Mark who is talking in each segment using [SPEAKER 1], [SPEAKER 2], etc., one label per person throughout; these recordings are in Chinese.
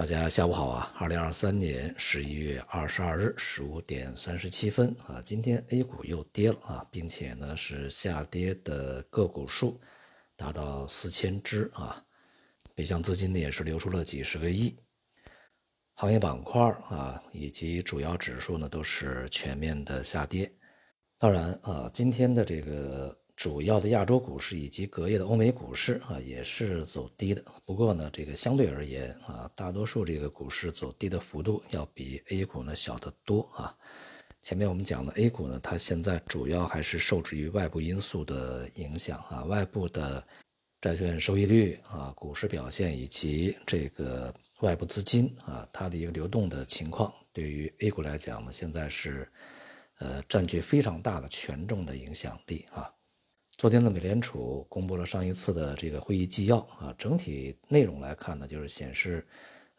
[SPEAKER 1] 大家下午好啊！二零二三年十一月二十二日十五点三十七分啊，今天 A 股又跌了啊，并且呢是下跌的个股数达到四千只啊，北向资金呢也是流出了几十个亿，行业板块啊以及主要指数呢都是全面的下跌。当然啊，今天的这个。主要的亚洲股市以及隔夜的欧美股市啊，也是走低的。不过呢，这个相对而言啊，大多数这个股市走低的幅度要比 A 股呢小得多啊。前面我们讲的 A 股呢，它现在主要还是受制于外部因素的影响啊，外部的债券收益率啊、股市表现以及这个外部资金啊，它的一个流动的情况，对于 A 股来讲呢，现在是呃占据非常大的权重的影响力啊。昨天的美联储公布了上一次的这个会议纪要啊，整体内容来看呢，就是显示，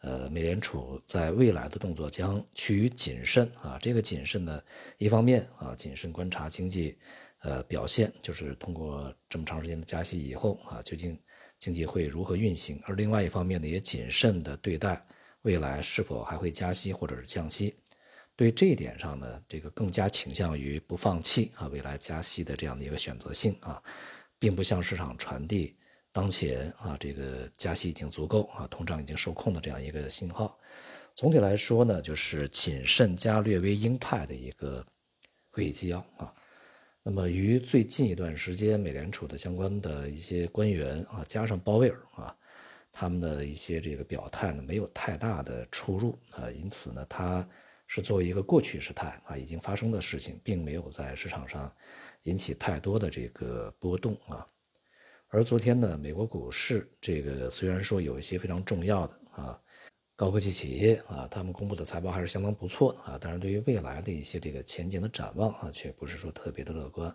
[SPEAKER 1] 呃，美联储在未来的动作将趋于谨慎啊。这个谨慎呢，一方面啊，谨慎观察经济，呃，表现，就是通过这么长时间的加息以后啊，究竟经济会如何运行；而另外一方面呢，也谨慎的对待未来是否还会加息或者是降息。对这一点上呢，这个更加倾向于不放弃啊，未来加息的这样的一个选择性啊，并不向市场传递当前啊这个加息已经足够啊，通胀已经受控的这样一个信号。总体来说呢，就是谨慎加略微鹰派的一个会议纪要啊。那么与最近一段时间美联储的相关的一些官员啊，加上鲍威尔啊，他们的一些这个表态呢，没有太大的出入啊，因此呢，他。是作为一个过去时态啊，已经发生的事情，并没有在市场上引起太多的这个波动啊。而昨天呢，美国股市这个虽然说有一些非常重要的啊高科技企业啊，他们公布的财报还是相当不错的啊，但是对于未来的一些这个前景的展望啊，却不是说特别的乐观。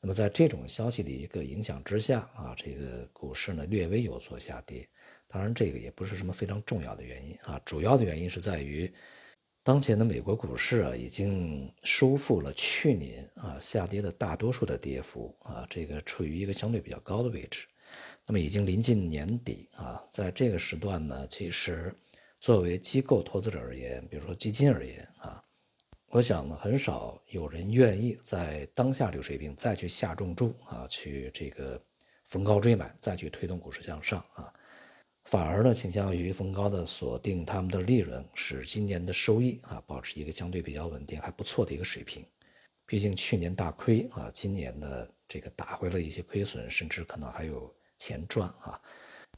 [SPEAKER 1] 那么在这种消息的一个影响之下啊，这个股市呢略微有所下跌。当然，这个也不是什么非常重要的原因啊，主要的原因是在于。当前的美国股市啊，已经收复了去年啊下跌的大多数的跌幅啊，这个处于一个相对比较高的位置。那么已经临近年底啊，在这个时段呢，其实作为机构投资者而言，比如说基金而言啊，我想呢，很少有人愿意在当下这个水平再去下重注啊，去这个逢高追买，再去推动股市向上啊。反而呢，倾向于逢高的锁定他们的利润，使今年的收益啊保持一个相对比较稳定、还不错的一个水平。毕竟去年大亏啊，今年的这个打回了一些亏损，甚至可能还有钱赚啊。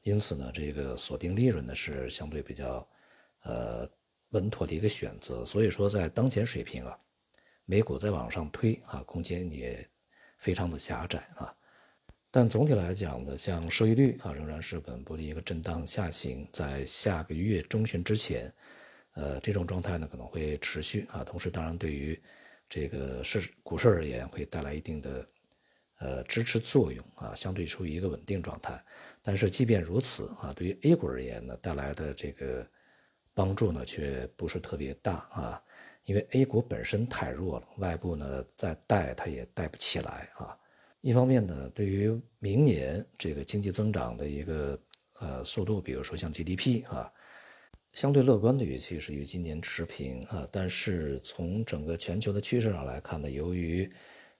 [SPEAKER 1] 因此呢，这个锁定利润呢是相对比较呃稳妥的一个选择。所以说，在当前水平啊，美股再往上推啊，空间也非常的狭窄啊。但总体来讲呢，像收益率啊，仍然是稳步的一个震荡下行，在下个月中旬之前，呃，这种状态呢可能会持续啊。同时，当然对于这个市股市而言，会带来一定的呃支持作用啊，相对处于一个稳定状态。但是即便如此啊，对于 A 股而言呢，带来的这个帮助呢却不是特别大啊，因为 A 股本身太弱了，外部呢再带它也带不起来啊。一方面呢，对于明年这个经济增长的一个呃速度，比如说像 GDP 啊，相对乐观的预期是与今年持平啊。但是从整个全球的趋势上来看呢，由于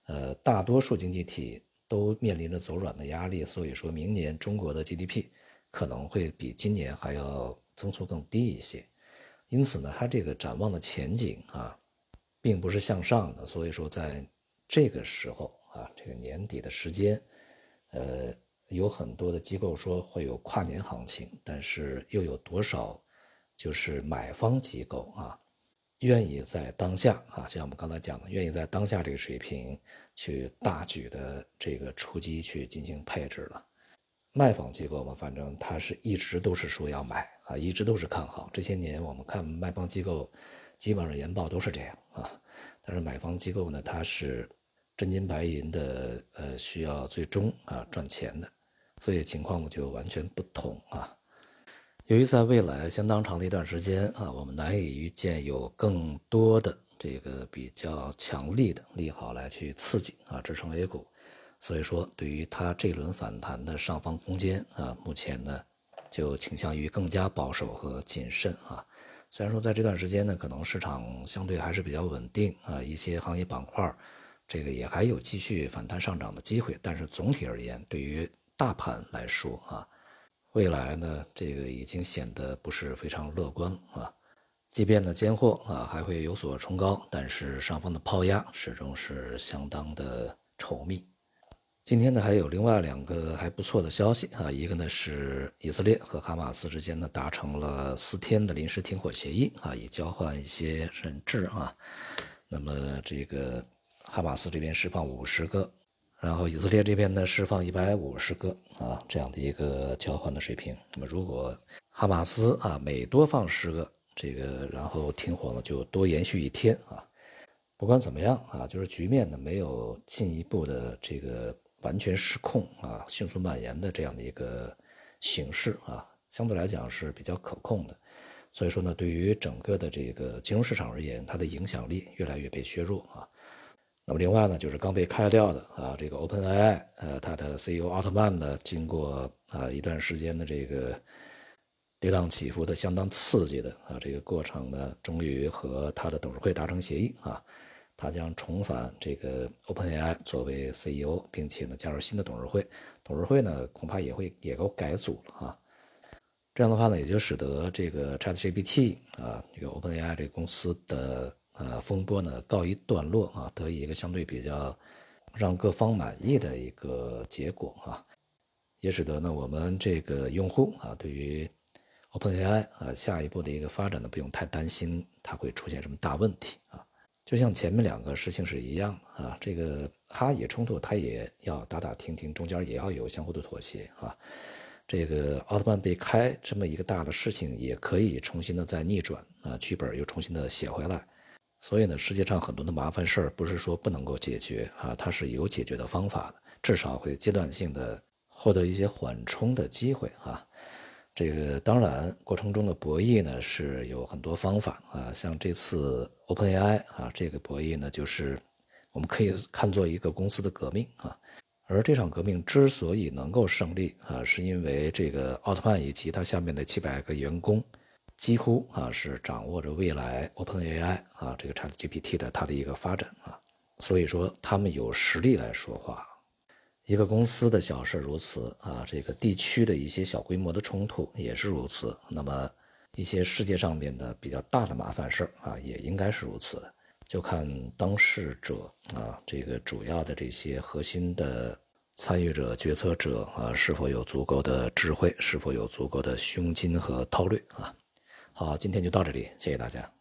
[SPEAKER 1] 呃大多数经济体都面临着走软的压力，所以说明年中国的 GDP 可能会比今年还要增速更低一些。因此呢，它这个展望的前景啊，并不是向上的。所以说在这个时候。啊，这个年底的时间，呃，有很多的机构说会有跨年行情，但是又有多少就是买方机构啊，愿意在当下啊，像我们刚才讲的，愿意在当下这个水平去大举的这个出击去进行配置了。卖方机构嘛，反正他是一直都是说要买啊，一直都是看好。这些年我们看卖方机构基本上研报都是这样啊，但是买方机构呢，它是。真金白银的，呃，需要最终啊赚钱的，所以情况就完全不同啊。由于在未来相当长的一段时间啊，我们难以预见有更多的这个比较强力的利好来去刺激啊支撑 A 股，所以说对于它这轮反弹的上方空间啊，目前呢就倾向于更加保守和谨慎啊。虽然说在这段时间呢，可能市场相对还是比较稳定啊，一些行业板块这个也还有继续反弹上涨的机会，但是总体而言，对于大盘来说啊，未来呢，这个已经显得不是非常乐观啊。即便呢，间货啊还会有所冲高，但是上方的抛压始终是相当的稠密。今天呢，还有另外两个还不错的消息啊，一个呢是以色列和哈马斯之间呢达成了四天的临时停火协议啊，以交换一些人质啊。那么这个哈马斯这边释放五十个，然后以色列这边呢释放一百五十个啊，这样的一个交换的水平。那么如果哈马斯啊每多放十个，这个然后停火呢就多延续一天啊。不管怎么样啊，就是局面呢没有进一步的这个。完全失控啊，迅速蔓延的这样的一个形势啊，相对来讲是比较可控的。所以说呢，对于整个的这个金融市场而言，它的影响力越来越被削弱啊。那么另外呢，就是刚被开掉的啊，这个 OpenAI，呃，它的 CEO 奥特曼呢，经过啊一段时间的这个跌宕起伏的相当刺激的啊这个过程呢，终于和他的董事会达成协议啊。他将重返这个 OpenAI 作为 CEO，并且呢加入新的董事会。董事会呢恐怕也会也够改组了啊。这样的话呢，也就使得这个 ChatGPT 啊，这个 OpenAI 这个公司的呃风波呢告一段落啊，得以一个相对比较让各方满意的一个结果啊，也使得呢我们这个用户啊对于 OpenAI 啊下一步的一个发展呢不用太担心它会出现什么大问题啊。就像前面两个事情是一样啊，这个哈也冲突，他也要打打停停，中间也要有相互的妥协啊。这个奥特曼被开这么一个大的事情，也可以重新的再逆转啊，剧本又重新的写回来。所以呢，世界上很多的麻烦事儿不是说不能够解决啊，它是有解决的方法的，至少会阶段性的获得一些缓冲的机会啊。这个当然，过程中的博弈呢是有很多方法啊，像这次 OpenAI 啊，这个博弈呢就是我们可以看作一个公司的革命啊。而这场革命之所以能够胜利啊，是因为这个奥特曼以及他下面的七百个员工几乎啊是掌握着未来 OpenAI 啊这个 ChatGPT 的它的一个发展啊，所以说他们有实力来说话。一个公司的小事如此啊，这个地区的一些小规模的冲突也是如此。那么，一些世界上面的比较大的麻烦事啊，也应该是如此。就看当事者啊，这个主要的这些核心的参与者、决策者啊，是否有足够的智慧，是否有足够的胸襟和韬略啊。好，今天就到这里，谢谢大家。